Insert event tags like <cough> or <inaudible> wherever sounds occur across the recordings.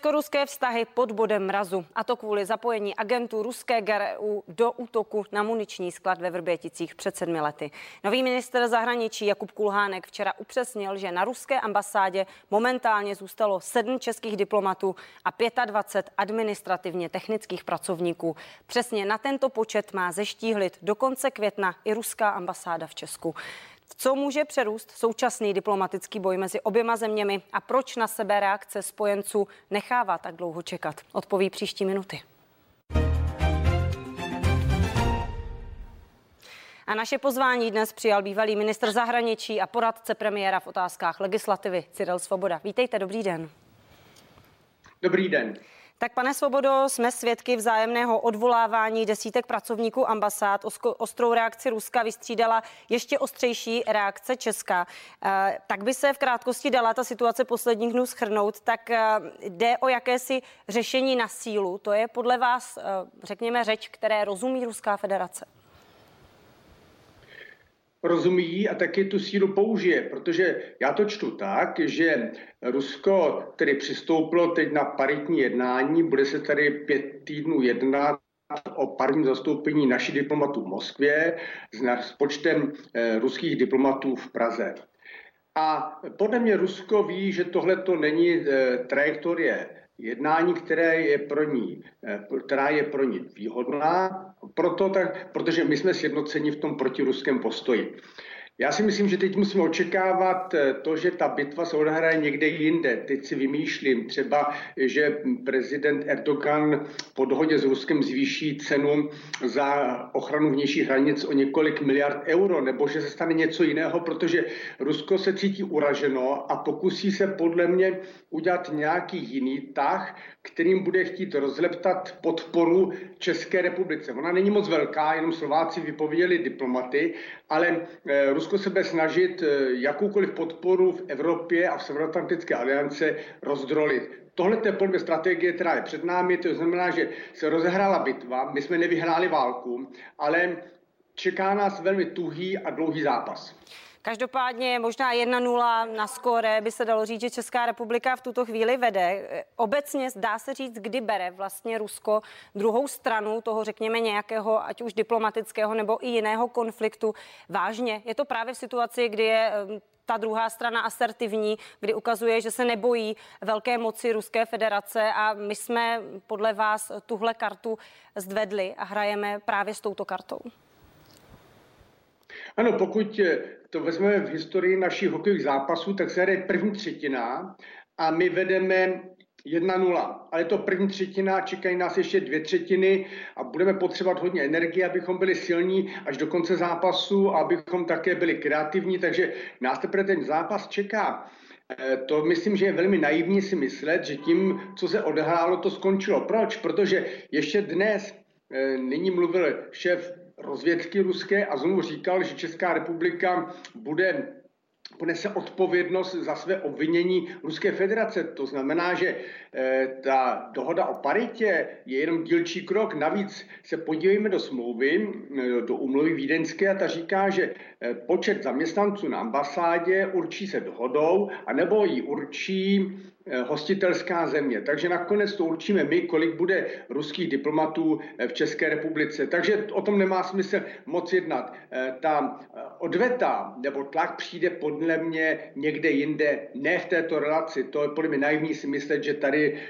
Česko-ruské vztahy pod bodem mrazu, a to kvůli zapojení agentů ruské GRU do útoku na muniční sklad ve Vrběticích před sedmi lety. Nový minister zahraničí Jakub Kulhánek včera upřesnil, že na ruské ambasádě momentálně zůstalo sedm českých diplomatů a 25 administrativně technických pracovníků. Přesně na tento počet má zeštíhlit do konce května i ruská ambasáda v Česku co může přerůst současný diplomatický boj mezi oběma zeměmi a proč na sebe reakce spojenců nechává tak dlouho čekat. Odpoví příští minuty. A naše pozvání dnes přijal bývalý ministr zahraničí a poradce premiéra v otázkách legislativy Cyril Svoboda. Vítejte, dobrý den. Dobrý den. Tak pane Svobodo, jsme svědky vzájemného odvolávání desítek pracovníků ambasád. Ostrou reakci Ruska vystřídala ještě ostřejší reakce Česká. Eh, tak by se v krátkosti dala ta situace posledních dnů schrnout. Tak eh, jde o jakési řešení na sílu. To je podle vás, eh, řekněme, řeč, které rozumí Ruská federace? Rozumí a taky tu sílu použije, protože já to čtu tak, že Rusko tedy přistoupilo teď na paritní jednání, bude se tady pět týdnů jednat o parním zastoupení našich diplomatů v Moskvě s, počtem eh, ruských diplomatů v Praze. A podle mě Rusko ví, že tohle to není eh, trajektorie jednání, které je pro ní, eh, která je pro ní výhodná, proto tak, protože my jsme sjednoceni v tom protiruském postoji. Já si myslím, že teď musíme očekávat eh, to, že ta bitva se odehraje někde jinde. Teď si vymýšlím třeba, že prezident Erdogan po dohodě s Ruskem zvýší cenu za ochranu vnějších hranic o několik miliard euro, nebo že se stane něco jiného, protože Rusko se cítí uraženo a pokusí se podle mě udělat nějaký jiný tah, kterým bude chtít rozleptat podporu České republice. Ona není moc velká, jenom Slováci vypověděli diplomaty, ale eh, Rusko se bude snažit eh, jakoukoliv podporu v Evropě a v Severoatlantické aliance rozdrolit. Tohle je podle strategie, která je před námi, to znamená, že se rozehrála bitva, my jsme nevyhráli válku, ale čeká nás velmi tuhý a dlouhý zápas. Každopádně možná 1-0 na skóre by se dalo říct, že Česká republika v tuto chvíli vede. Obecně dá se říct, kdy bere vlastně Rusko druhou stranu toho, řekněme, nějakého, ať už diplomatického nebo i jiného konfliktu vážně. Je to právě v situaci, kdy je ta druhá strana asertivní, kdy ukazuje, že se nebojí velké moci Ruské federace a my jsme podle vás tuhle kartu zdvedli a hrajeme právě s touto kartou. Ano, pokud to vezmeme v historii našich hokejových zápasů, tak se hraje první třetina a my vedeme 1-0, ale to první třetina, čekají nás ještě dvě třetiny a budeme potřebovat hodně energie, abychom byli silní až do konce zápasu, abychom také byli kreativní, takže nás teprve ten zápas čeká. Eh, to myslím, že je velmi naivní si myslet, že tím, co se odehrálo, to skončilo. Proč? Protože ještě dnes eh, nyní mluvil šéf rozvědky ruské a znovu říkal, že Česká republika bude ponese odpovědnost za své obvinění Ruské federace. To znamená, že e, ta dohoda o paritě je jenom dílčí krok. Navíc se podívejme do smlouvy, e, do umluvy vídeňské a ta říká, že e, počet zaměstnanců na ambasádě určí se dohodou, anebo ji určí Eh, hostitelská země. Takže nakonec to určíme my, kolik bude ruských diplomatů eh, v České republice. Takže o tom nemá smysl moc jednat. Eh, ta odveta nebo tlak přijde podle mě někde jinde, ne v této relaci. To je podle mě naivní si myslet, že tady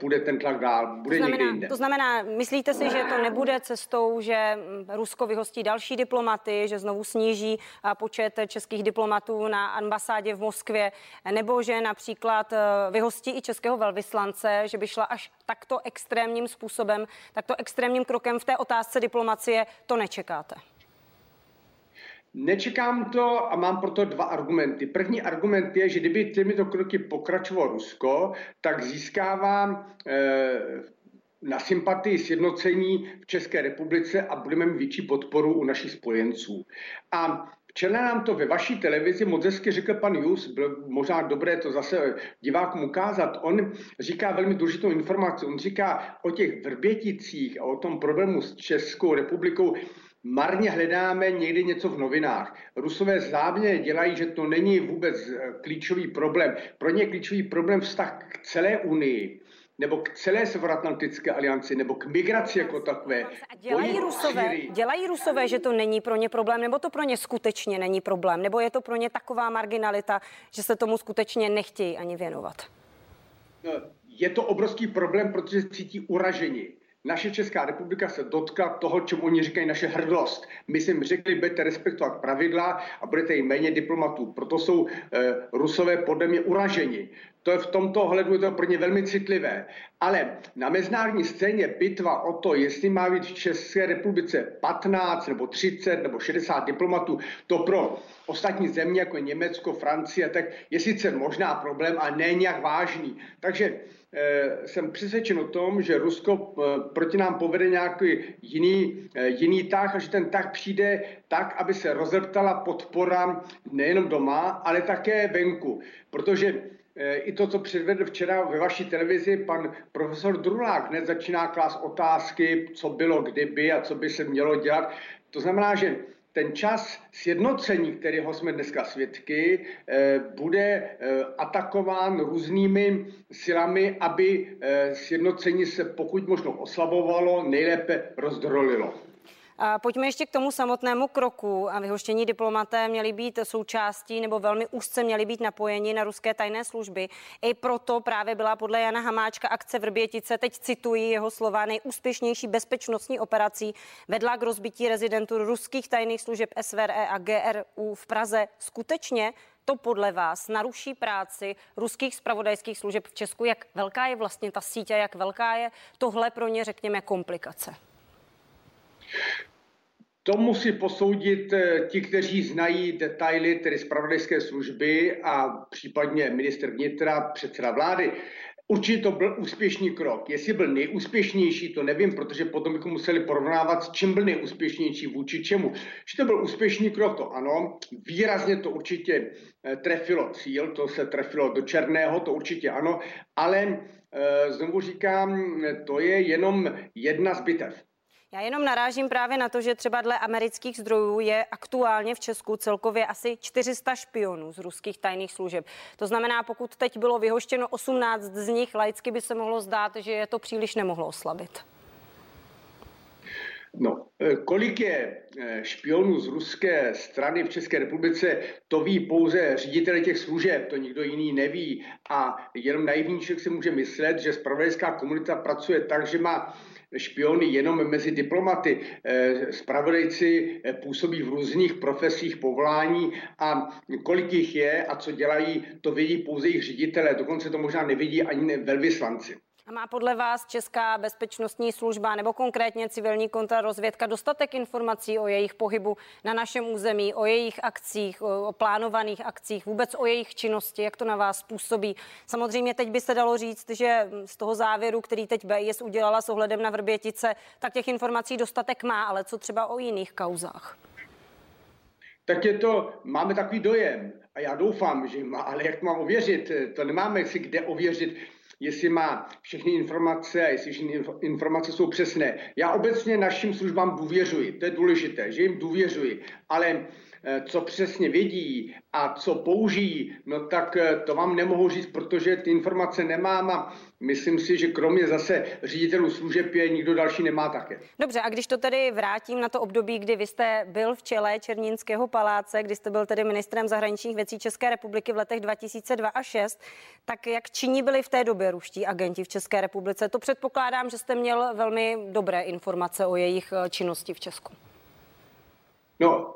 půjde ten tlak dál. Bude to znamená, někde jinde. To znamená, myslíte si, že to nebude cestou, že mm, Rusko vyhostí další diplomaty, že znovu sníží počet českých diplomatů na ambasádě v Moskvě, nebo že například vyhostí i českého velvyslance, že by šla až takto extrémním způsobem, takto extrémním krokem v té otázce diplomacie, to nečekáte? Nečekám to a mám proto dva argumenty. První argument je, že kdyby těmito kroky pokračovalo Rusko, tak získává eh, na sympatii sjednocení v České republice a budeme mít větší podporu u našich spojenců. A Včera nám to ve vaší televizi moc hezky řekl pan Jus, byl možná dobré to zase divákům ukázat. On říká velmi důležitou informaci. On říká o těch vrběticích a o tom problému s Českou republikou, marně hledáme někdy něco v novinách. Rusové závně dělají, že to není vůbec klíčový problém. Pro ně klíčový problém vztah k celé Unii nebo k celé Severoatlantické alianci, nebo k migraci jako takové. A dělají rusové, dělají rusové, že to není pro ně problém, nebo to pro ně skutečně není problém, nebo je to pro ně taková marginalita, že se tomu skutečně nechtějí ani věnovat? No, je to obrovský problém, protože cítí uražení naše Česká republika se dotkla toho, čemu oni říkají naše hrdost. My jsme jim řekli, budete respektovat pravidla a budete jim méně diplomatů. Proto jsou e, Rusové podle mě uraženi. To je v tomto ohledu je to pro ně velmi citlivé. Ale na mezinárodní scéně bitva o to, jestli má být v České republice 15 nebo 30 nebo 60 diplomatů, to pro ostatní země jako Německo, Francie, tak je sice možná problém, ale ne nějak vážný. Takže jsem přesvědčen o tom, že Rusko eh, proti nám povede nějaký jiný, eh, jiný tah a že ten tah přijde tak, aby se rozeptala podpora nejenom doma, ale také venku. Protože i to, co předvedl včera ve vaší televizi pan profesor Drulák, hned začíná klást otázky, co bylo kdyby a co by se mělo dělat. To znamená, že ten čas sjednocení, kterého jsme dneska svědky, eh, bude eh, atakován různými silami, aby eh, sjednocení se pokud možno oslabovalo, nejlépe rozdrolilo. A pojďme ještě k tomu samotnému kroku. A vyhoštění diplomaté měli být součástí nebo velmi úzce měli být napojeni na ruské tajné služby. I proto právě byla podle Jana Hamáčka akce Vrbětice, teď cituji jeho slova, nejúspěšnější bezpečnostní operací vedla k rozbití rezidentur ruských tajných služeb SVRE a GRU v Praze. Skutečně to podle vás naruší práci ruských spravodajských služeb v Česku? Jak velká je vlastně ta sítě, jak velká je tohle pro ně, řekněme, komplikace? To musí posoudit eh, ti, kteří znají detaily, tedy zpravodajské služby a případně minister vnitra, předseda vlády. Určitě to byl úspěšný krok. Jestli byl nejúspěšnější, to nevím, protože potom bychom museli porovnávat, s čím byl nejúspěšnější, vůči čemu. Že to byl úspěšný krok, to ano. Výrazně to určitě eh, trefilo cíl, to se trefilo do černého, to určitě ano. Ale eh, znovu říkám, to je jenom jedna z bitev. Já jenom narážím právě na to, že třeba dle amerických zdrojů je aktuálně v Česku celkově asi 400 špionů z ruských tajných služeb. To znamená, pokud teď bylo vyhoštěno 18 z nich, laicky by se mohlo zdát, že je to příliš nemohlo oslabit. No, e, kolik je e, špionů z ruské strany v České republice, to ví pouze ředitel těch služeb, to nikdo jiný neví. A jenom naivní člověk si může myslet, že spravodajská komunita pracuje tak, že má špiony jenom mezi diplomaty. Spravodajci eh, působí v různých profesích povolání a kolik jich je a co dělají, to vidí pouze jejich ředitelé. Dokonce to možná nevidí ani velvyslanci. A má podle vás Česká bezpečnostní služba nebo konkrétně civilní kontrarozvědka dostatek informací o jejich pohybu na našem území, o jejich akcích, o plánovaných akcích, vůbec o jejich činnosti, jak to na vás působí? Samozřejmě teď by se dalo říct, že z toho závěru, který teď BIS udělala s ohledem na Vrbětice, tak těch informací dostatek má, ale co třeba o jiných kauzách? Tak je to, máme takový dojem a já doufám, že má, ale jak mám ověřit, to nemáme si kde ověřit jestli má všechny informace a jestli všechny informace jsou přesné. Já obecně našim službám důvěřuji, to je důležité, že jim důvěřuji, ale Eh, co přesně vědí a co použijí, no tak eh, to vám nemohu říct, protože ty informace nemám a myslím si, že kromě zase ředitelů služeb je nikdo další nemá také. Dobře, a když to tedy vrátím na to období, kdy vy jste byl v čele Černínského paláce, kdy jste byl tedy ministrem zahraničních věcí České republiky v letech 2002 a 6, tak jak činí byli v té době ruští agenti v České republice? To předpokládám, že jste měl velmi dobré informace o jejich činnosti v Česku. No,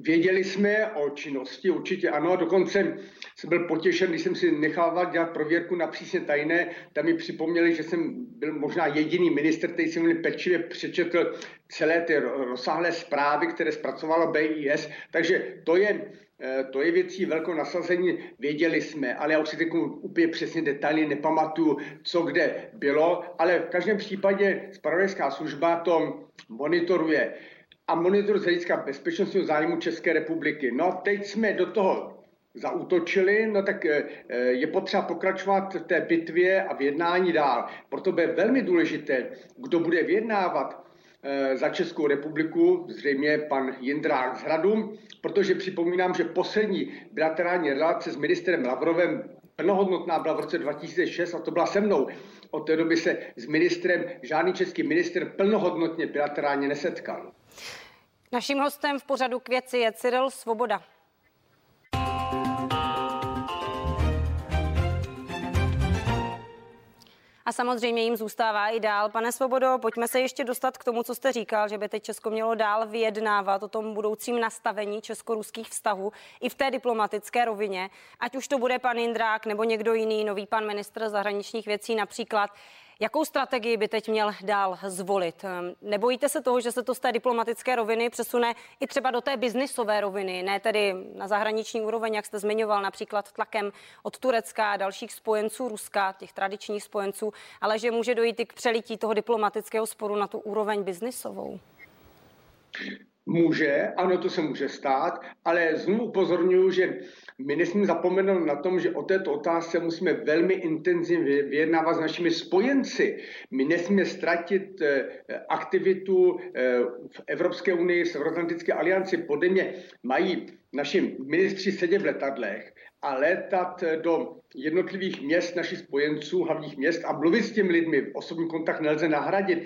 Věděli jsme o činnosti, určitě ano, dokonce jsem byl potěšen, když jsem si nechával dělat prověrku na přísně tajné, tam mi připomněli, že jsem byl možná jediný minister, který jsem pečlivě přečetl celé ty rozsáhlé zprávy, které zpracovala BIS, takže to je, eh, to je věcí velkou nasazení, věděli jsme, ale já už si teď úplně přesně detaily nepamatuju, co kde bylo, ale v každém případě spravodajská služba to monitoruje a monitor z hlediska bezpečnostního zájmu České republiky. No teď jsme do toho zautočili, no tak eh, je potřeba pokračovat v té bitvě a v jednání dál. Proto bude velmi důležité, kdo bude vyjednávat eh, za Českou republiku, zřejmě pan Jindrák z Hradu, protože připomínám, že poslední bilaterální relace s ministrem Lavrovem plnohodnotná byla v roce 2006 a to byla se mnou. od té doby se s ministrem, žádný český minister plnohodnotně bilaterálně nesetkal. Naším hostem v pořadu k věci je Cyril Svoboda. A samozřejmě jim zůstává i dál. Pane Svobodo, pojďme se ještě dostat k tomu, co jste říkal, že by teď Česko mělo dál vyjednávat o tom budoucím nastavení česko-ruských vztahů i v té diplomatické rovině. Ať už to bude pan Indrák nebo někdo jiný, nový pan ministr zahraničních věcí například. Jakou strategii by teď měl dál zvolit? Ehm, nebojíte se toho, že se to z té diplomatické roviny přesune i třeba do té biznisové roviny, ne tedy na zahraniční úroveň, jak jste zmiňoval, například tlakem od Turecka a dalších spojenců Ruska, těch tradičních spojenců, ale že může dojít i k přelití toho diplomatického sporu na tu úroveň biznisovou? Může, ano, to se může stát, ale znovu upozorňuji, že my nesmíme zapomenout na tom, že o této otázce musíme velmi intenzivně vyjednávat s našimi spojenci. My nesmíme ztratit eh, aktivitu eh, v Evropské unii, v Severoatlantické alianci. Podle mě mají naši ministři sedět v letadlech a létat do jednotlivých měst našich spojenců, hlavních měst a mluvit s těmi lidmi. Osobní kontakt nelze nahradit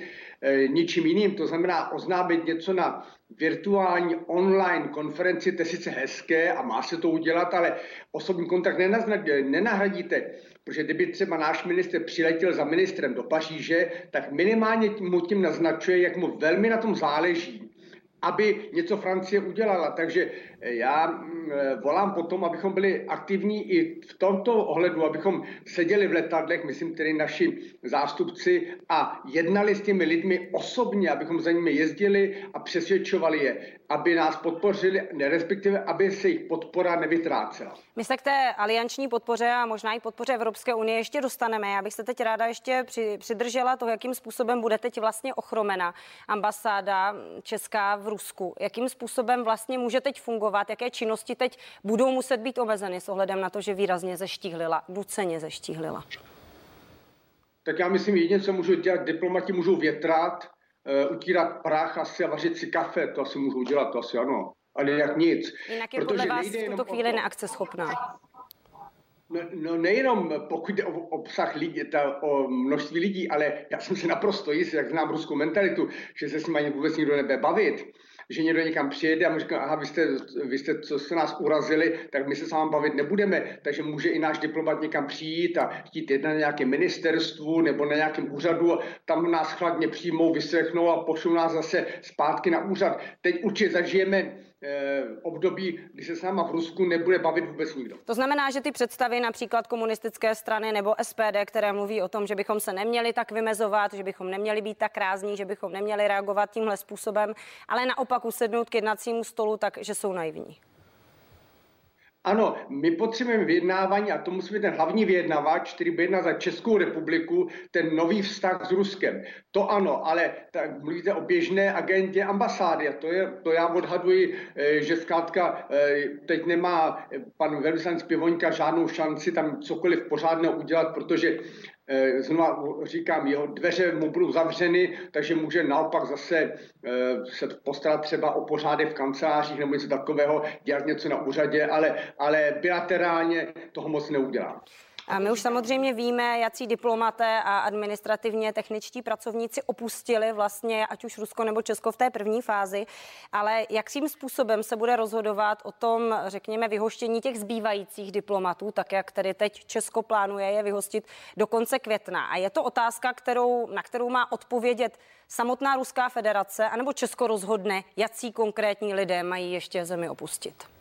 ničím jiným. To znamená oznámit něco na virtuální online konferenci, to je sice hezké a má se to udělat, ale osobní kontakt nenahradíte. Protože kdyby třeba náš minister přiletěl za ministrem do Paříže, tak minimálně mu tím naznačuje, jak mu velmi na tom záleží aby něco Francie udělala. Takže já mm, volám potom, abychom byli aktivní i v tomto ohledu, abychom seděli v letadlech, myslím tedy naši zástupci, a jednali s těmi lidmi osobně, abychom za nimi jezdili a přesvědčovali je, aby nás podpořili, respektive aby se jejich podpora nevytrácela. My se k té alianční podpoře a možná i podpoře Evropské unie ještě dostaneme. Já bych se teď ráda ještě při, přidržela toho, jakým způsobem bude teď vlastně ochromena ambasáda česká v Rusku. Jakým způsobem vlastně může teď fungovat, jaké činnosti teď budou muset být omezeny s ohledem na to, že výrazně zeštíhlila, nuceně zeštíhlila. Tak já myslím, jedině, co můžou dělat, diplomati můžou větrat, uh, utírat prach asi a vařit si kafe, to asi můžou dělat, to asi ano. Ale jak nic. Jinak je Protože podle vás v tuto chvíli neakceschopná. No, no nejenom pokud jde o obsah lidí, ta, o množství lidí, ale já jsem si naprosto jist, jak znám ruskou mentalitu, že se s nimi vůbec nikdo nebe bavit že někdo někam přijede a mu říká, aha, vy jste, vy jste, co jste nás urazili, tak my se s vámi bavit nebudeme. Takže může i náš diplomat někam přijít a chtít jednat na nějakém ministerstvu nebo na nějakém úřadu, tam nás chladně přijmou, vyslechnou a pošlou nás zase zpátky na úřad. Teď určitě zažijeme období, kdy se s náma v Rusku nebude bavit vůbec nikdo. To znamená, že ty představy například komunistické strany nebo SPD, které mluví o tom, že bychom se neměli tak vymezovat, že bychom neměli být tak rázní, že bychom neměli reagovat tímhle způsobem, ale naopak usednout k jednacímu stolu, takže jsou naivní. Ano, my potřebujeme vyjednávání a to musí být ten hlavní vyjednavač, který by jednal za Českou republiku, ten nový vztah s Ruskem. To ano, ale tak mluvíte o běžné agentě ambasády a to, je, to já odhaduji, eh, že zkrátka eh, teď nemá pan velvyslanec Pivoňka žádnou šanci tam cokoliv pořádného udělat, protože Eh, znovu říkám, jeho dveře mu budou zavřeny, takže může naopak zase eh, se postarat třeba o pořádek v kancelářích nebo něco takového, dělat něco na úřadě, ale, ale bilaterálně toho moc neudělá. A my už samozřejmě víme, jaký diplomaté a administrativně techničtí pracovníci opustili vlastně ať už Rusko nebo Česko v té první fázi, ale jakým způsobem se bude rozhodovat o tom, řekněme, vyhoštění těch zbývajících diplomatů, tak jak tedy teď Česko plánuje je vyhostit do konce května. A je to otázka, kterou, na kterou má odpovědět samotná Ruská federace, anebo Česko rozhodne, jaký konkrétní lidé mají ještě zemi opustit?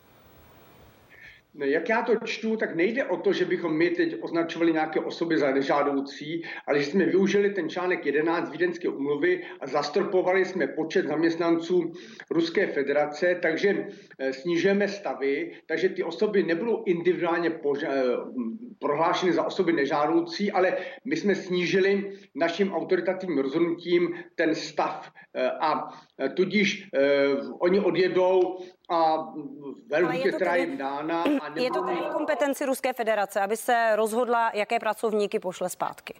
Jak já to čtu, tak nejde o to, že bychom my teď označovali nějaké osoby za nežádoucí, ale že jsme využili ten článek 11 Vídeňské umluvy a zastropovali jsme počet zaměstnanců Ruské federace, takže eh, snižujeme stavy, takže ty osoby nebudou individuálně eh, prohlášeny za osoby nežádoucí, ale my jsme snížili naším autoritativním rozhodnutím ten stav eh, a tudíž oni odjedou a velmi která jim dána. <clears throat> A je to tedy kompetenci Ruské federace, aby se rozhodla, jaké pracovníky pošle zpátky?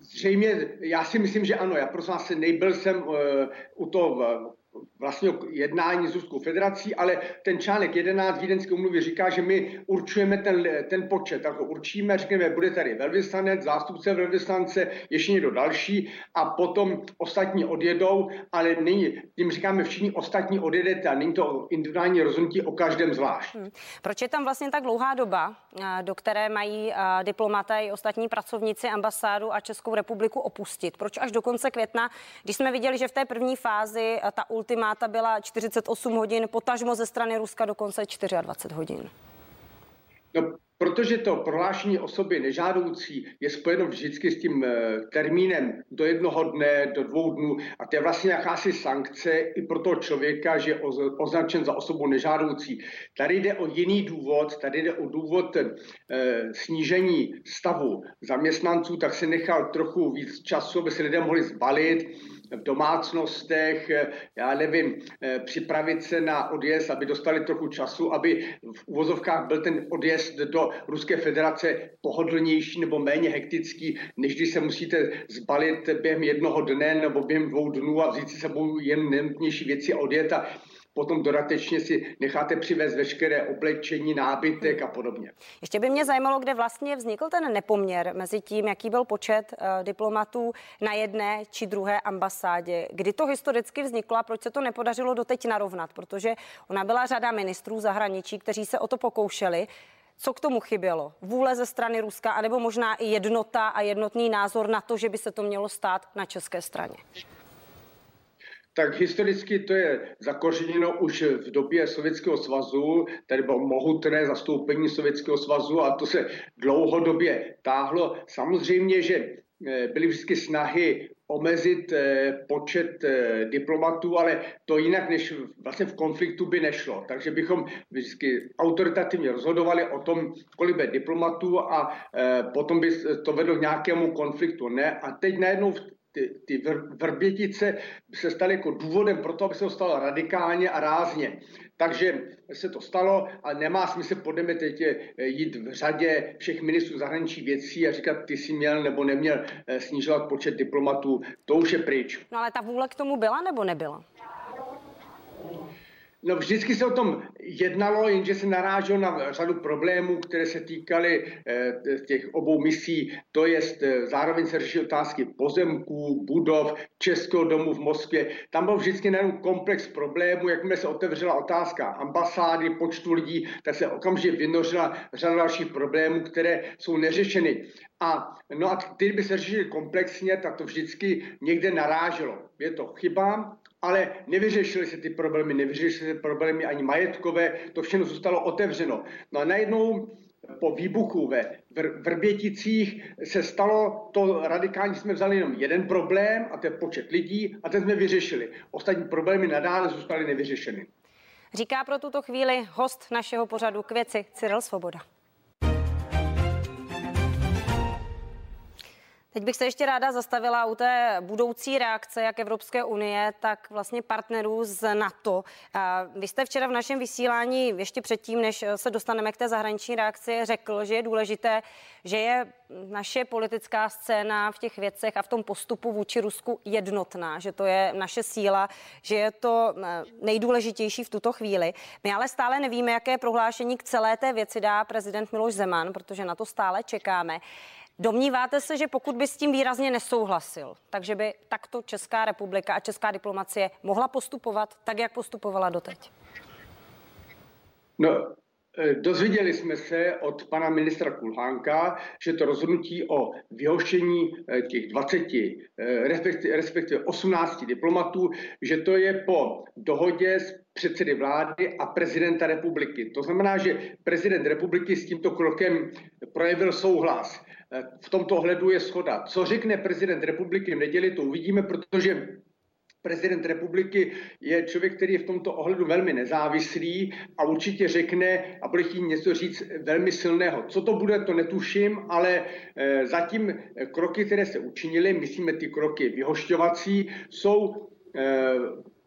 Zřejmě, já si myslím, že ano. Já prosím vás, nebyl jsem uh, u toho vlastně jednání s Ruskou federací, ale ten článek 11 Vídeňské umluvy říká, že my určujeme ten, ten počet, tak ho určíme, řekneme, bude tady velvyslanec, zástupce velvyslance, ještě někdo další a potom ostatní odjedou, ale není, tím říkáme všichni ostatní odjedete a není to individuální rozhodnutí o každém zvlášť. Hmm. Proč je tam vlastně tak dlouhá doba, do které mají diplomaté i ostatní pracovníci ambasádu a Českou republiku opustit? Proč až do konce května, když jsme viděli, že v té první fázi ta ultimáta byla 48 hodin, potažmo ze strany Ruska dokonce 24 hodin? No, protože to prohlášení osoby nežádoucí je spojeno vždycky s tím eh, termínem do jednoho dne, do dvou dnů a to je vlastně jakási sankce i pro toho člověka, že je označen za osobu nežádoucí. Tady jde o jiný důvod, tady jde o důvod e, snížení stavu zaměstnanců, tak se nechal trochu víc času, aby se lidé mohli zbalit, v domácnostech, já nevím, eh, připravit se na odjezd, aby dostali trochu času, aby v uvozovkách byl ten odjezd do Ruské federace pohodlnější nebo méně hektický, než když se musíte zbalit během jednoho dne nebo během dvou dnů a vzít si sebou jen nejnutnější věci a odjet. A potom dodatečně si necháte přivést veškeré oblečení, nábytek a podobně. Ještě by mě zajímalo, kde vlastně vznikl ten nepoměr mezi tím, jaký byl počet uh, diplomatů na jedné či druhé ambasádě. Kdy to historicky vzniklo a proč se to nepodařilo doteď narovnat? Protože ona byla řada ministrů zahraničí, kteří se o to pokoušeli. Co k tomu chybělo? Vůle ze strany Ruska, anebo možná i jednota a jednotný názor na to, že by se to mělo stát na české straně? Tak historicky to je zakořeněno už v době Sovětského svazu, tady bylo mohutné zastoupení Sovětského svazu a to se dlouhodobě táhlo. Samozřejmě, že eh, byly vždycky snahy omezit eh, počet eh, diplomatů, ale to jinak než vlastně v konfliktu by nešlo. Takže bychom vždycky autoritativně rozhodovali o tom, kolik bude diplomatů a potom by to vedlo k nějakému konfliktu. Ne? A teď najednou ty, ty vrbětice se staly jako důvodem pro to, aby se to stalo radikálně a rázně. Takže se to stalo a nemá smysl podle mě teď jít v řadě všech ministrů zahraničí věcí a říkat, ty jsi měl nebo neměl eh, snižovat počet diplomatů. To už je pryč. No ale ta vůle k tomu byla nebo nebyla? No vždycky se o tom jednalo, jenže se naráželo na řadu problémů, které se týkaly eh, těch obou misí. To je, eh, zároveň se řešily otázky pozemků, budov, Českého domu v Moskvě. Tam byl vždycky nejen komplex problémů, jakmile se otevřela otázka ambasády, počtu lidí, tak se okamžitě vynořila řada dalších problémů, které jsou neřešeny. A, no a kdyby se řešili komplexně, tak to vždycky někde naráželo. Je to chyba, ale nevyřešily se ty problémy, nevyřešily se problémy ani majetkové, to všechno zůstalo otevřeno. No a najednou po výbuchu ve Vrběticích se stalo to radikálně, jsme vzali jenom jeden problém a to je počet lidí a ten jsme vyřešili. Ostatní problémy nadále zůstaly nevyřešeny. Říká pro tuto chvíli host našeho pořadu k věci Cyril Svoboda. Teď bych se ještě ráda zastavila u té budoucí reakce jak Evropské unie, tak vlastně partnerů z NATO. Vy jste včera v našem vysílání, ještě předtím, než se dostaneme k té zahraniční reakci, řekl, že je důležité, že je naše politická scéna v těch věcech a v tom postupu vůči Rusku jednotná, že to je naše síla, že je to eh, nejdůležitější v tuto chvíli. My ale stále nevíme, jaké prohlášení k celé té věci dá prezident Miloš Zeman, protože na to stále čekáme. Domníváte se, že pokud by s tím výrazně nesouhlasil, takže by takto Česká republika a česká diplomacie mohla postupovat tak, jak postupovala doteď? No, e, Dozvěděli jsme se od pana ministra Kulhánka, že to rozhodnutí o vyhoštění e, těch 20, e, respektive, respektive 18 diplomatů, že to je po dohodě s předsedy vlády a prezidenta republiky. To znamená, že prezident republiky s tímto krokem projevil souhlas. V tomto ohledu je schoda. Co řekne prezident republiky v neděli, to uvidíme, protože prezident republiky je člověk, který je v tomto ohledu velmi nezávislý a určitě řekne a bude chtít něco říct velmi silného. Co to bude, to netuším, ale eh, zatím kroky, které se učinily, myslíme ty kroky vyhošťovací, jsou eh,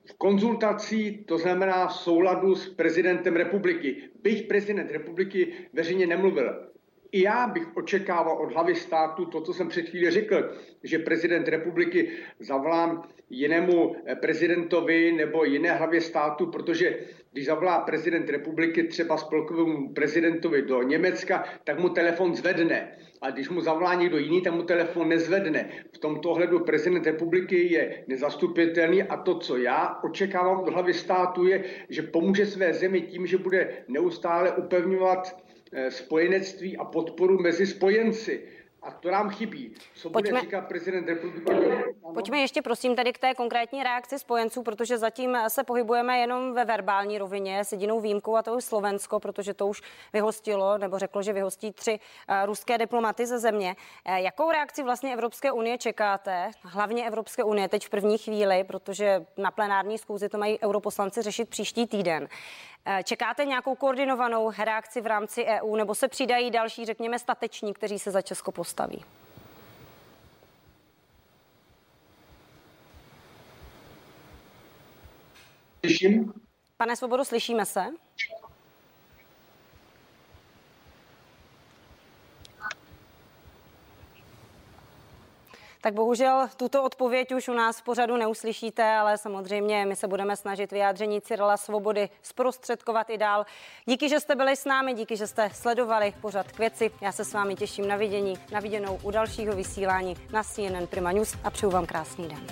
v konzultací, to znamená v souladu s prezidentem republiky. Byť prezident republiky veřejně nemluvil i já bych očekával od hlavy státu to, co jsem před chvíli řekl, že prezident republiky zavolám jinému eh, prezidentovi nebo jiné hlavě státu, protože když zavolá prezident republiky třeba spolkovému prezidentovi do Německa, tak mu telefon zvedne. A když mu zavolá někdo jiný, tak mu telefon nezvedne. V tomto ohledu prezident republiky je nezastupitelný a to, co já očekávám od hlavy státu, je, že pomůže své zemi tím, že bude neustále upevňovat spojenectví a podporu mezi spojenci. A to nám chybí. Co Pojďme. bude říkat prezident republiky? Pojďme ještě prosím tady k té konkrétní reakci spojenců, protože zatím se pohybujeme jenom ve verbální rovině s jedinou výjimkou a to je Slovensko, protože to už vyhostilo nebo řeklo, že vyhostí tři uh, ruské diplomaty ze země. Uh, jakou reakci vlastně Evropské unie čekáte, hlavně Evropské unie teď v první chvíli, protože na plenární schůzi to mají europoslanci řešit příští týden. Uh, čekáte nějakou koordinovanou reakci v rámci EU nebo se přidají další, řekněme, stateční, kteří se za Česko postaví? Slyším? Pane Svobodu, slyšíme se? Tak bohužel tuto odpověď už u nás v pořadu neuslyšíte, ale samozřejmě my se budeme snažit vyjádření Cyrila Svobody zprostředkovat i dál. Díky, že jste byli s námi, díky, že jste sledovali pořad k věci. Já se s vámi těším na vidění, na viděnou u dalšího vysílání na CNN Prima News a přeju vám krásný den.